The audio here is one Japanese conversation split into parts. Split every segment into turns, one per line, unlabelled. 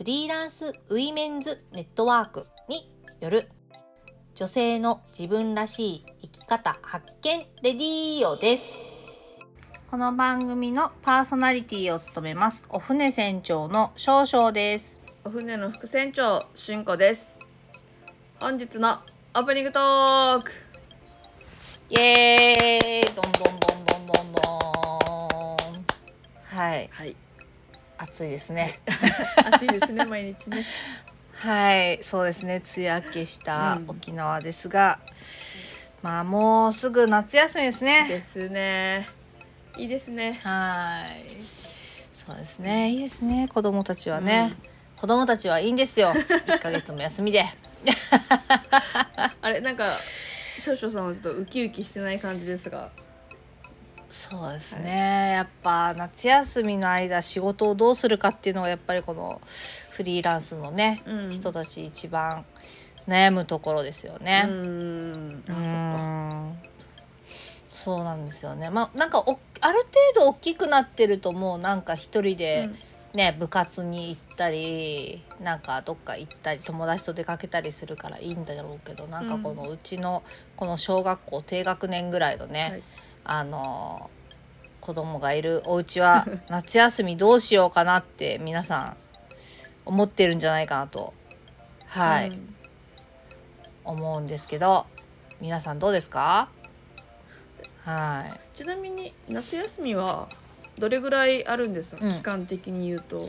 フリーランスウィメンズネットワークによる女性の自分らしい生き方発見レディーオです。この番組のパーソナリティを務めますお船船長の少々です。
お船の副船長しんこです。本日のオープニングトーク。
イエーイ。どんどんどんどんどんどん。はい。
はい
暑いですね。
暑いですね毎日ね。
はいそうですね。梅雨明けした
うん。
沖縄ですが、まあもうすぐ夏休みですね。
ですね。いいですね。
はいそうですね。いいですね。子供たちはね、子供たちはいいんですよ。1ヶ月も休みで。
あれなんか少々さんはちょっとウキウキしてない感じですが
そうですね、やっぱ夏休みの間仕事をどうするかっていうのがやっぱりこのフリーランスのね、
うん。
人たち一番悩むところですよ
う
ね。
そ
うなんですよね。まあなんかおある程度大きくなってるともうなんか一人でね、部活に行ったりなんかどっか行ったり友達と出かけたりするからいいんだろうけどなんかこのうちのこの小学校低学年ぐらいのね、
はい
あの子供がいるお家は 夏休みどうしようかなって皆さん思ってるんじゃないかなとはい、
うん。
思うんですけど皆さんどうですか？はい。
ちなみに夏休みはどれぐらいあるんですか、
うん。
期間的に言うと。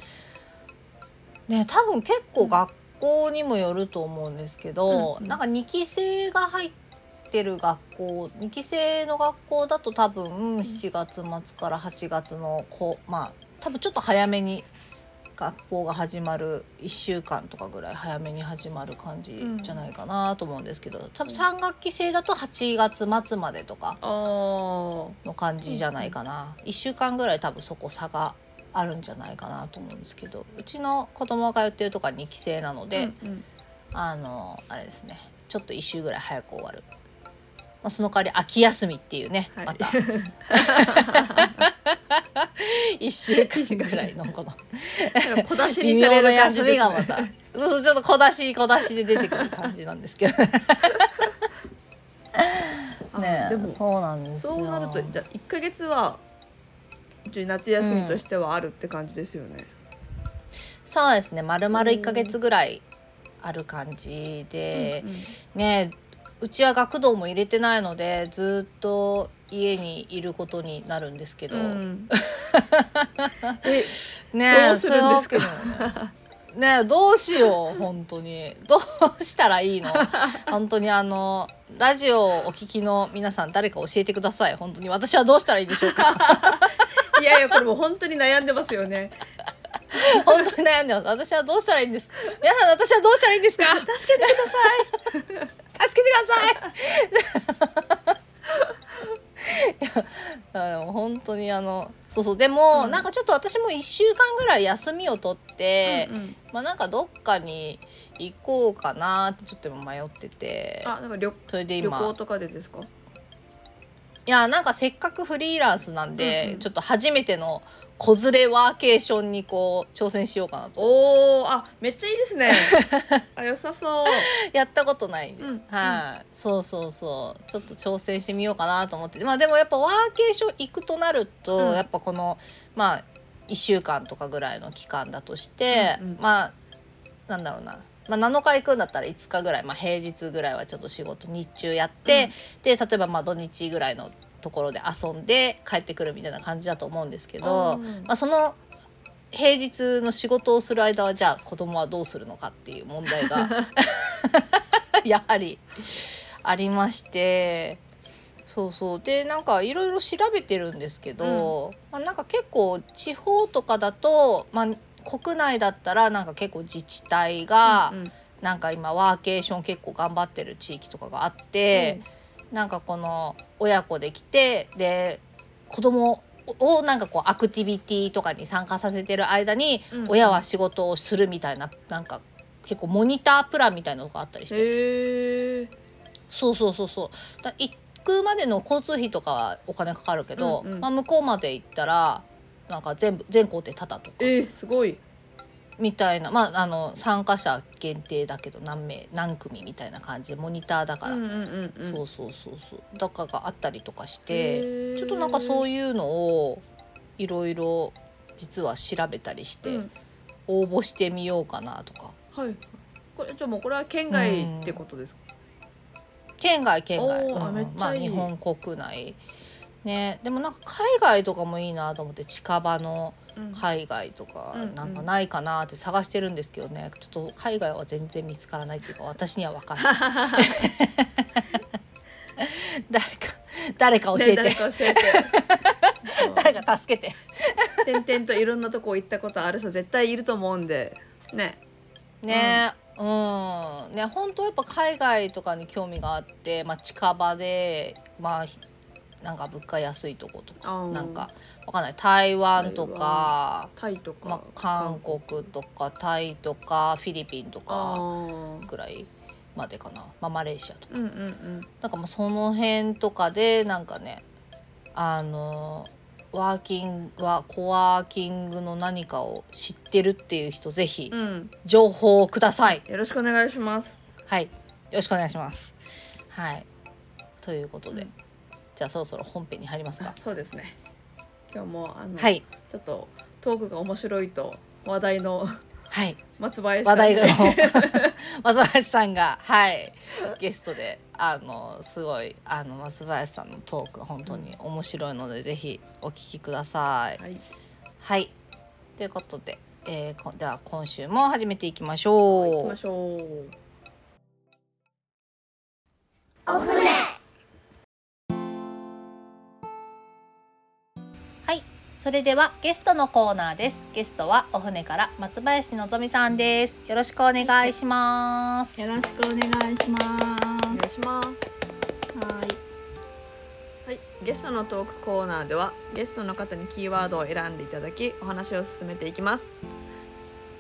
ね多分結構学校にもよると思うんですけど、
うんうん。
なんか2期生が入ってる学校2期生の学校だと多分7月末から8月のこうまあ多分ちょっと早めに学校が始まる1週間とかぐらい早めに始まる感じじゃないかなと思うんですけど多分3学期生だと8月末までとかの感じじゃないかな、1週間ぐらい多分そこ差があるんじゃないかなと思うんですけどうちの子供が通ってるとこは2期生なので、
うんうん。
あのあれですね。ちょっと1週ぐらい早く終わる、まあ、その代わり秋休みっていうね、
はい。
また。1週間ぐらいのこの。
小出し
微
にされる感じですね。
休みがまたそうそうちょっと小出し小出しで出てくる感じなんですけど。
あ
ね
でも
そうなんですよ。
そうなるとじゃあ1ヶ月は夏休みとしてはあるって感じですよね。
そうですね。丸々1ヶ月ぐらいある感じで、
うんうん。
ねうちは学童も入れてないのでずっと家にいることになるんですけど、
うん。え
ね
どうするんですか？
ねねどうしよう本当に。どうしたらいいの？本当にあのラジオをお聞きの皆さん誰か教えてください。本当に。私はどうしたらいいでしょうか？
いやいやこれもう本当に悩んでますよね。
本当に悩んでます。私はどうしたらいいんですか？皆さん私はどうしたらいいんですか？
助けてください。
助けてください。い。やでも本当にあのそうそう。でも、
うん。
なんかちょっと私も1週間ぐらい休みを取って、
うんうん。
まあなんかどっかに行こうかなってちょっと今迷ってて。
あなんか旅
それで今。
旅行とかでですか？
いやなんかせっかくフリーランスなんで、
うんうん。
ちょっと初めての子連れワーケーションにこう挑戦しようかなと。
おおあめっちゃいいですね。あ良さそう。
やったことない
うん
はい、そうそうそう。ちょっと挑戦してみようかなと思ってて。まあでもやっぱワーケーション行くとなると、
うん。
やっぱこのまあ1週間とかぐらいの期間だとして、
うんうん。
まあなんだろうな、まあ、7日行くんだったら5日ぐらい、まあ、平日ぐらいはちょっと仕事日中やって、で例えばまあ土日ぐらいのところで遊んで帰ってくるみたいな感じだと思うんですけど、
うん。
まあ、その平日の仕事をする間はじゃあ子供はどうするのかっていう問題が やはりありましてそうそう。でなんかいろいろ調べてるんですけど、まあ、なんか結構地方とかだと、まあ、国内だったらなんか結構自治体が、
うん
なんか今ワーケーション結構頑張ってる地域とかがあって、なんかこの親子で来てで子供をなんかこうアクティビティとかに参加させてる間に
うん
親は仕事をするみたいななんか結構モニタープランみたいなのがあったりして、そうそうそうそう。だ行くまでの交通費とかはお金かかるけど、
うんうん。
まあ、向こうまで行ったらなんか全部全工程タダとか。
えー、すごい。
みたいな。まああの参加者限定だけど何名何組みたいな感じでモニターだから、
うんうんうんうん。
そうそうそうそう。とかがあったりとかし
へ
て
ー。
ちょっとなんかそういうのをいろいろ実は調べたりして、
うん。
応募してみようかなとか。
はいこれじゃあもうこれは県外ってことですか、
県外県外、
おーあ
うん。まあ日本国内ねでもなんか海外とかもいいなと思って近場の
うん。
海外とか
うん
なんかないかなって探してるんですけどねちょっと海外は全然見つからないっていうか私には分からない。誰か誰か教えて、
ね誰か教えて。
誰か助けて。
点々といろんなとこ行ったことある人絶対いると思うんで。ね。
ねうん、ね本当やっぱ海外とかに興味があって、まあ、近場でまあひなんか物価安いとことかなんかわかんない。台湾とか、
タイとか、
まあ、韓国とかタイとかフィリピンと
あ
か
ー。
ぐらいまでかな、まあ、マレーシアとか。
うんうんうん。
なんかもうその辺とかでなんかねあのワーキングはコワーキングの何かを知ってるっていう人ぜひ
うん。
情報をください。
よろしくお願いします。
はい、よろしくお願いします。はい、ということで、
うん
じゃあそろそろ本編に入りますか。
あ。そうですね。今日もあの、
はい、
ちょっとトークが面白いと話題の
はい、
松林さん
話題の 松林さんがはい。ゲストであのすごいあの松林さんのトーク本当に面白いので、ぜひお聞きください。
はい。
はい、ということで、えーこでは今週も始めていきましょう。
行きましょう
それではゲストのコーナーです。ゲストはお船から松林のさんです。よろしくお願いします。
よろしくお願いします。
お願いします
はい。
はい、ゲストのトークコーナーではゲストの方にキーワードを選んでいただきお話を進めていきます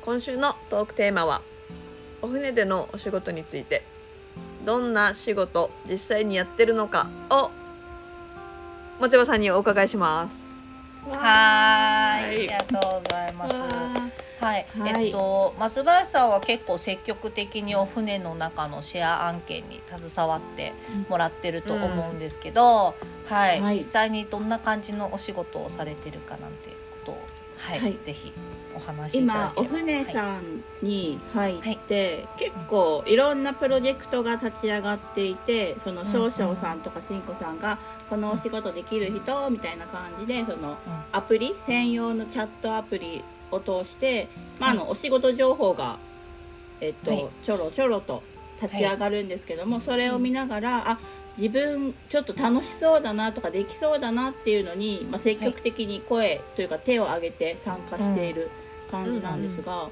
今週のトークテーマはお船でのお仕事についてどんな仕事実際にやってるのかを松山さんにお伺いします
はーい、
はい
ありがとうございます。はい、
はい。
えっと松林さんは結構積極的にお船の中のシェア案件に携わってもらってると思うんですけど、はい、
はい。
実際にどんな感じのお仕事をされてるかなんてことを、はい、
はい。
ぜひお話
今お。船さんに入って、結構いろんなプロジェクトが立ち上がっていてその少々さんとかしんこさんがこのお仕事できる人みたいな感じでそのアプリ専用のチャットアプリを通して、まあ、あのお仕事情報が、えっと
はい。
ちょろちょろと立ち上がるんですけども、それを見ながらあ自分ちょっと楽しそうだなとかできそうだなっていうのに、まあ、積極的に声というか手を挙げて参加している感じなんですが、
うん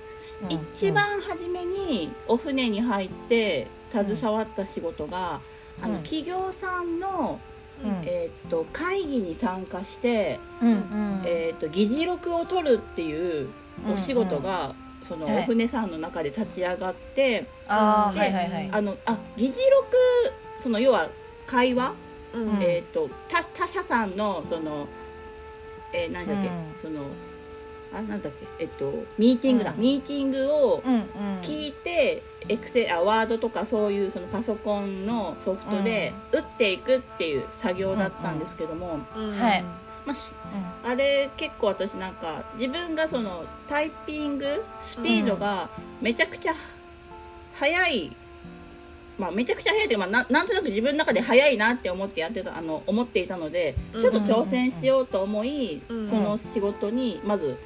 一番初めにお船に入って携わった仕事が、あ
うん。
の企業さんの、
うん。
えっと会議に参加して。
うんうん。
えー、と議事録を取るっていうお仕事が、その
はい。
お船さんの中で立ち上がって、
あー
で
はいはいはい。
あのあ議事録その要は会話、
うん。
うん
えー、と他他社さんのその、えー、なんだっけ、
うん。
そのあなんだっけ？えっとミーティングだ、
うん。
ミーティングを
うんうん。
聞いて、エクセあワードとかそういうそのパソコンのソフトで打っていくっていう作業だったんですけども、
うん。
はい。
まあしあれ結構私なんか自分がそのタイピングスピードがめちゃくちゃ速い、まあめちゃくちゃ速いというか、まあ、ななんとなく自分の中で速いなって思ってやってたあの思っていたので
うん。
ちょっと挑戦しようと思い、
うん。
その仕事にまず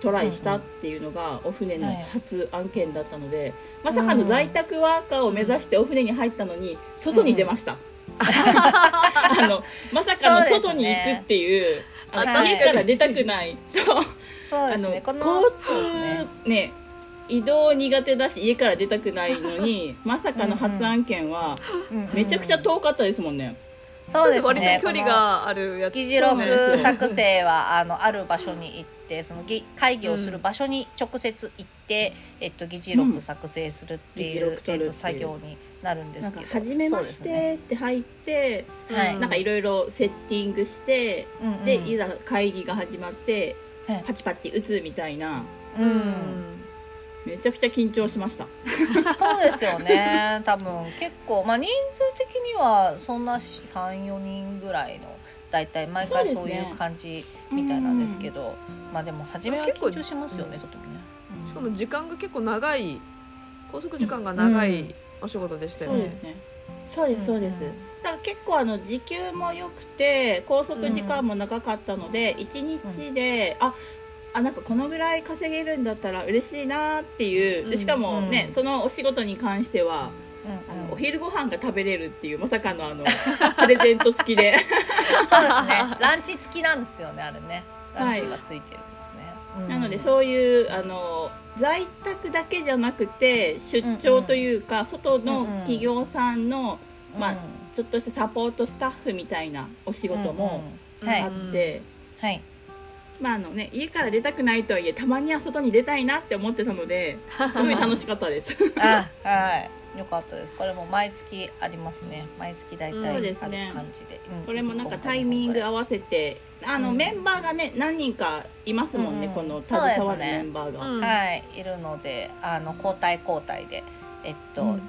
トライしたっていうのがお船の初案件だったので、まさかの在宅ワーカーを目指してお船に入ったのに外に出ました。あのまさかの外に行くっていう、あの
はい
家から出たくない、そう。あの交通
ね
ね移動苦手だし家から出たくないのにまさかの初案件はめちゃくちゃ遠かったですもんね。
そうです
割
ね
と距離があるやつ。
議事録作成はあのある場所に行ってその議会議をする場所に直接行って、えっと、議事録作成するっていう,、えっと、作業になるんで
なんか
すけど
初めましてって入って、
はい。
なんかいろいろセッティングして、
うんうん
でいざ会議が始まって
はい。
パチパチ打つみたいな。
う
うんん
めちゃくちゃ緊張しました。
そうですよね。多分結構まあ人数的にはそんな34人ぐらいのだいたい毎回そういう感じみたいなんですけど、まあでも初めは緊張しますよねとてもね。うん。
しかも時間が結構長い拘束時間が長いお仕事でしたよね。
そうですね。そうですそうです。だから結構あの時給も良くて拘束時間も長かったので一、日で、ああなんかこのぐらい稼げるんだったら嬉しいなっていうでしかもね、
うん
そのお仕事に関しては
うんうん。
あのお昼ご飯が食べれるっていうまさかのあの プレゼント付きで。
そうですね。ランチ付きなんですよね、あれね。ランチがついてるんですね。うん
なのでそういうあの在宅だけじゃなくて出張というか、外の企業さんの、まあ
うん。
ちょっとしたサポートスタッフみたいなお仕事も
うんうんはい。
あって、
はい。
まああのね家から出たくないとはいえたまには外に出たいなって思ってたので すごい楽しかったです。
あ、はい。よかったです。これも毎月ありますね。毎月大体
そう
ある
ですね
感じで。うん
これもなんかタイミング合わせてあの、
うん
メンバーがね何人かいますもんね、
うん
この携わるメンバーが。
うん
はい、いるので、あの交代交代で、えっと、
うん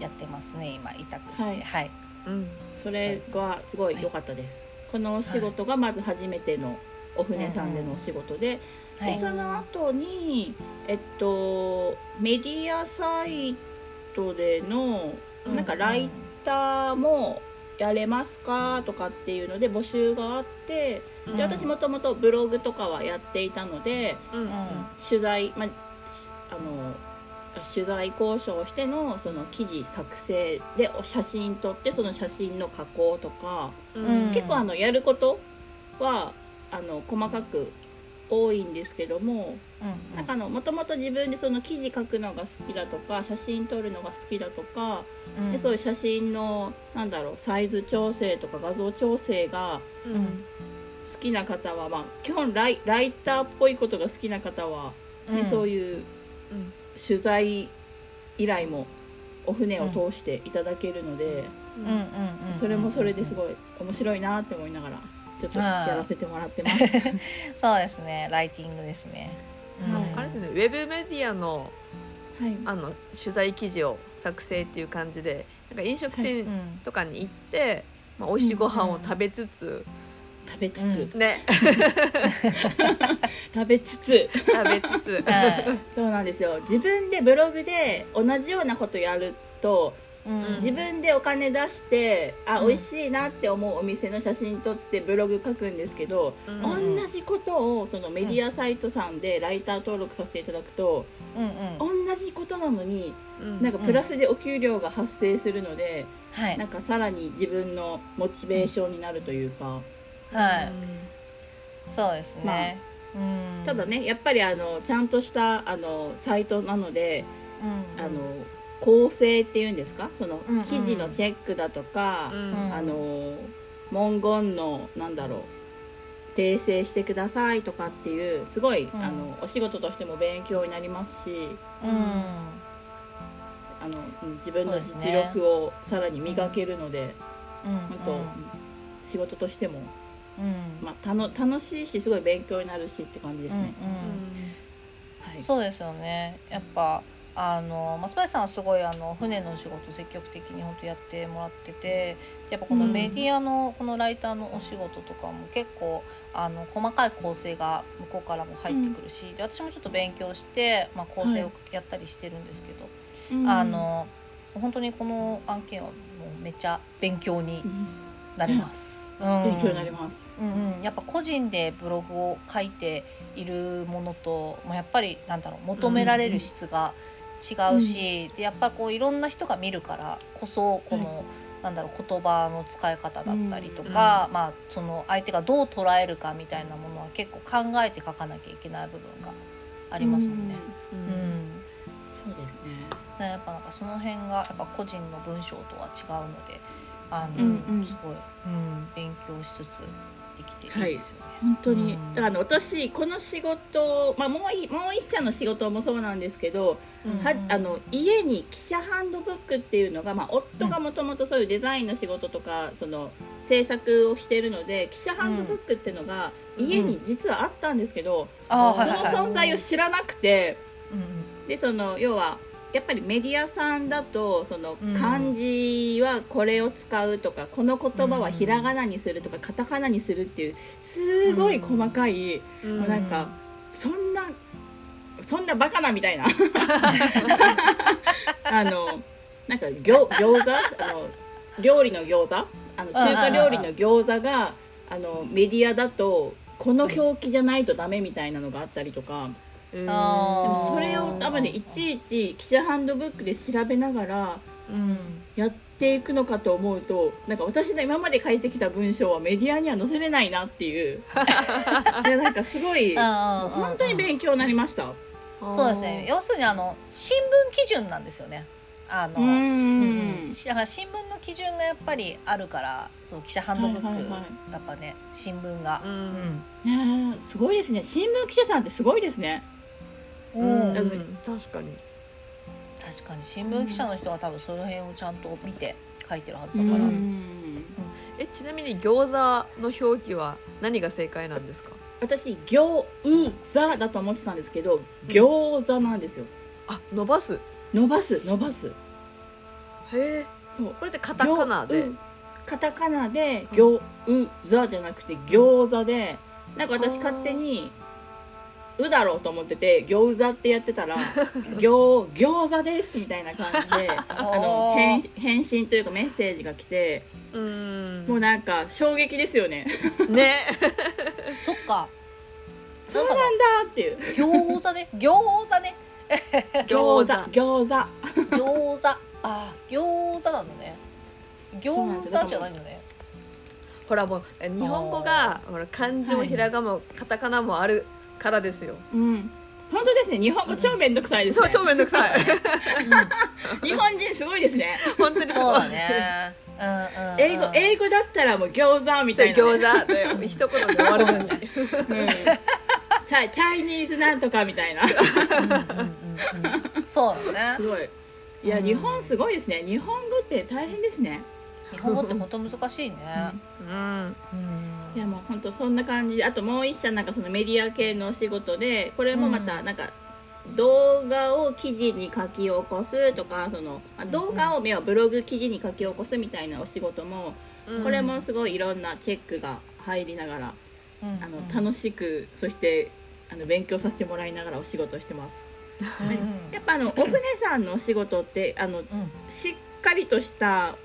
やってますね。今委託して、
はい
はい。
うん
それがすごい良かったです。このお仕事がまず初めてのお船さんでのお仕事で、
はい。
でその後にえっとメディアサイトでのなんかライターもやれますかとかっていうので募集があって
うん。
で私もともとブログとかはやっていたので
うん。
うん、
取材、まあ、しあの取材交渉をしてのその記事作成でお写真撮ってその写真の加工とか、
うん。
結構あのやることはあの細かく多いんですけども
うん
なんかあのもともと自分でその記事書くのが好きだとか写真撮るのが好きだとか、
うん。
でそういう写真のなんだろうサイズ調整とか画像調整が
うん。
好きな方は、まあ、基本ライライターっぽいことが好きな方は、ね
うん。
そういう
うん。
取材依頼もお船を通していただけるので、それもそれですごい面白いなって思いながらちょっとやらせてもらってます。
そうですね。ライティングですね。うん。
はい
あれですね。ウェブメディアの
はい、
あの取材記事を作成っていう感じでなんか飲食
う
店
ん
とかに行って、まあ、美味しいご飯を食べつつ、
食べつつ、
う
ね。
食べつつ。
食べつつ。
はい
そうなんですよ。自分でブログで同じようなことやると
うん
自分でお金出してあ、
うん。
美味しいなって思うお店の写真撮ってブログ書くんですけど、
うん。
同じことをそのメディアサイトさんでライター登録させていただくと、同じことなのに
うん。
なんかプラスでお給料が発生するので、
はい。
なんかさらに自分のモチベーションになるというか、
はい。そうですね。うん。
ただ、ねやっぱりあのちゃんとしたあのサイトなので、
うん。
あの構成っていうんですか？その
うんうん。
記事のチェックだとか、
うん。
うん
あの文言のなんだろう訂正してくださいとかっていうすごい、
うん。
あのお仕事としても勉強になりますし
うん。
あのうん自分の実力をさらに磨けるので、
うん
本当、仕事としても、
うん。
まあ、たの楽しいしすごい勉強になるしって感じですね。
うんうん。
はい、
そうですよね。やっぱあの松林さんはすごいあの船の仕事積極的に本当やってもらっててでやっぱこの
うん。
メディアのこのライターのお仕事とかも結構あの細かい構成が向こうからも入ってくるし、で私もちょっと勉強して、まあ、構成をやったりしてるんですけど、
うん。
あの本当にこの案件はもうめっちゃ勉強に
うん。
なります。
勉強になります。
うんうん、やっぱ個人でブログを書いているものと、まあ、やっぱりなんだろう求められる質が違うし、でやっぱこういろんな人が見るからこそこのなんだろう言葉の使い方だったりとか、まあその相手がどう捉えるかみたいなものは結構考えて書かなきゃいけない部分がありますもんね。
う
うん。ん。
そうですね。
ねやっぱなんかその辺がやっぱ個人の文章とは違うのであの、
うんうん。
すごい、うん、勉強しつつできていいですよね。
本当に、
うん。
だからあの私この仕事、まあ、もういもう一社の仕事もそうなんですけど、
うん。
はあの家に記者ハンドブックっていうのが、まあ、夫がもともとそういうデザインの仕事とか、その制作をしているので記者ハンドブックっていうのが家に実はあったんですけど、その
はいはいはい。
存在を知らなくて
うん。
でその要はやっぱりメディアさんだとその
うん。
漢字はこれを使うとか、この言葉はひらがなにするとかカタカナにするっていうすごい細かい、
うん。
もうなんかそんなそんなバカなみたいな。あのなんか餃餃子？あの料理の餃子？あの中華料理の餃子があのメディアだとこの表記じゃないとダメみたいなのがあったりとか。
うん
でもそれを多分ねいちいち記者ハンドブックで調べながら
うん。
やっていくのかと思うとなんか私の今まで書いてきた文章はメディアには載せれないなっていう。いやなんかすごい本当に勉強になりました。
そうですね。要するにあの新聞基準なんですよね。あのうん
ん
だから新聞の基準がやっぱりあるからそう記者ハンドブック、
はいはいはい。
やっぱね新聞が。
う、
うん
ん。
ねえすごいですね。新聞記者さんってすごいですね
うん。
うん。
うん
確かに。
確かに新聞記者の人は多分その辺をちゃんと見て書いてるはず
う
だから、
ん。
えちなみに餃子の表記は何が正解なんですか？
私餃子だと思ってたんですけど餃子なんですよ。
あ伸ばす？
伸ばす伸ばす。
へえ。
そう。
これってカタカナで？
餃カタカナで餃子じゃなくて餃子でなんか私勝手に「う」だろうと思ってて餃子ってやってたら「餃餃子です」みたいな感じで あの返返信というかメッセージが来て
うん。
もうなんか衝撃ですよね。
ね。
そっか。
そうなんだっていう。
餃子ね。餃子ね。
餃子餃子。
餃子。あー餃子なんだね。餃子じゃないんだね
ほらもうえ日本語がほら漢字もひらがなもカタカナもあるからですよ。
うん。本当ですね。日本語超めんどくさいですね、
そう超めんどくさい。
日本人すごいですね。
本当に。
そうだね。う。んうんうん。
英語英語だったらもう餃子みたいな、ね、
餃子で一言で終わるのに。
うん。チャイチャイニーズなんとかみたいな。
うんうんうんうんそうだね。
すごい。いや、
うん。
日本すごいですね。日本語って大変ですね。
日本語って本当難しいね。
うん。
うん
いやもう本当そんな感じ。であともう一社なんかそのメディア系のお仕事でこれもまた
うん。
なんか動画を記事に書き起こすとかそのまあ動画を要はブログ記事に書き起こすみたいなお仕事も
うん。
これもすごいいろんなチェックが入りながら
うん
あの楽しくそしてあの勉強させてもらいながらお仕事をしてます。
うんうん
やっぱあのお船さんのお仕事ってあの
うん。
しっかりとした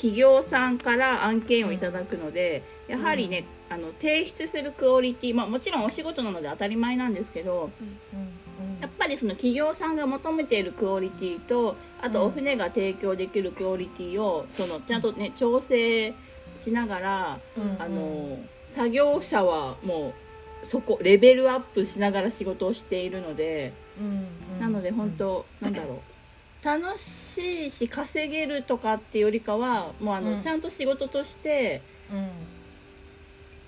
企業さんから案件をいただくので、やはりね、あの提出するクオリティ、まあ、もちろんお仕事なので当たり前なんですけど
うん。
やっぱりその企業さんが求めているクオリティとあと
うん。
お船が提供できるクオリティをそのちゃんとね調整しながら、
うん。
あの作業者はもうそこレベルアップしながら仕事をしているので。
うん。
なので本当、なんだろう楽しいし稼げるとかっていうよりかはもうあの、
うん
ちゃんと仕事として
うん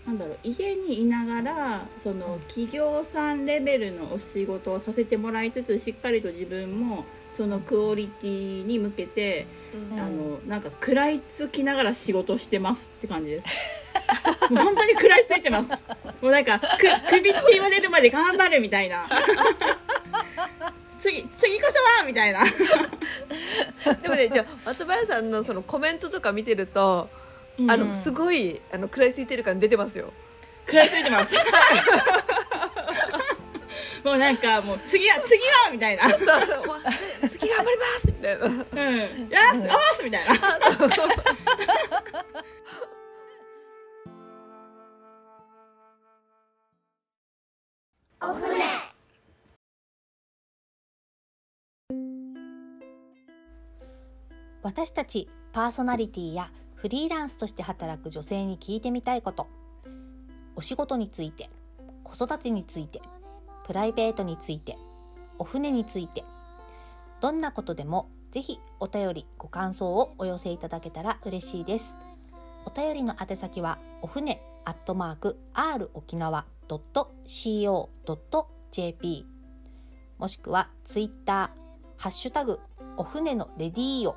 なんだろう家にいながらその企業さんレベルのお仕事をさせてもらいつつしっかりと自分もそのクオリティに向けて、
うん
あのなんか食らいつきながら仕事してますって感じです。もう本当に食らいついてます。もうなんかく首って言われるまで頑張るみたいな。次次こそはみたいな。
でもねじゃあ松林さんのそのコメントとか見てると、あ
うん
のすごいあの食らいついてる感出てますよ。
食らいついてます。もうなんかもう次は次はみたいな。
そうわ次頑張りますみたいな。
うん。よしおすみたいな。
私たちパーソナリティやフリーランスとして働く女性に聞いてみたいこと。お仕事について子育てについてプライベートについてお船について。どんなことでもぜひお便りご感想をお寄せいただけたら嬉しいです。お便りの宛先はお船アットマーク r 沖縄 .co.jp もしくはツイッターハッシュタグお船のレディーオ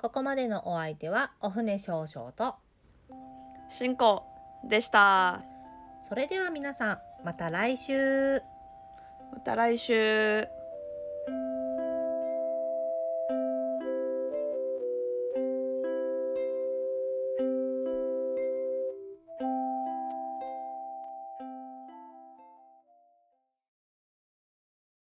ここまでのお相手はお船少々と
進行でした。
それでは皆さんまた来週。
また来週